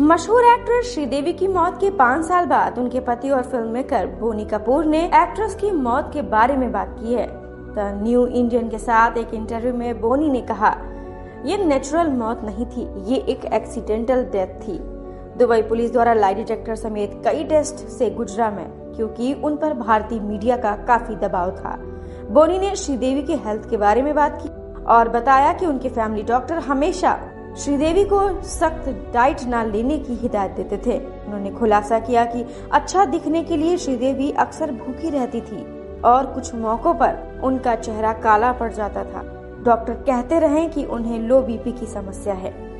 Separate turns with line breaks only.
मशहूर एक्ट्रेस श्रीदेवी की मौत के पाँच साल बाद उनके पति और फ़िल्म मेकर बोनी कपूर ने एक्ट्रेस की मौत के बारे में बात की है। द न्यू इंडियन के साथ एक इंटरव्यू में बोनी ने कहा, ये नेचुरल मौत नहीं थी, ये एक एक्सीडेंटल डेथ थी। दुबई पुलिस द्वारा लाई डिटेक्टर समेत कई टेस्ट से गुजरा मैं, क्योंकि उन पर भारतीय मीडिया का काफ़ी दबाव था। बोनी ने श्रीदेवी के हेल्थ के बारे में बात की और बताया कि उनके फैमिली डॉक्टर हमेशा श्रीदेवी को सख्त डाइट न लेने की हिदायत देते थे। उन्होंने खुलासा किया कि अच्छा दिखने के लिए श्रीदेवी अक्सर भूखी रहती थी और कुछ मौकों पर उनका चेहरा काला पड़ जाता था। डॉक्टर कहते रहे कि उन्हें लो बीपी की समस्या है।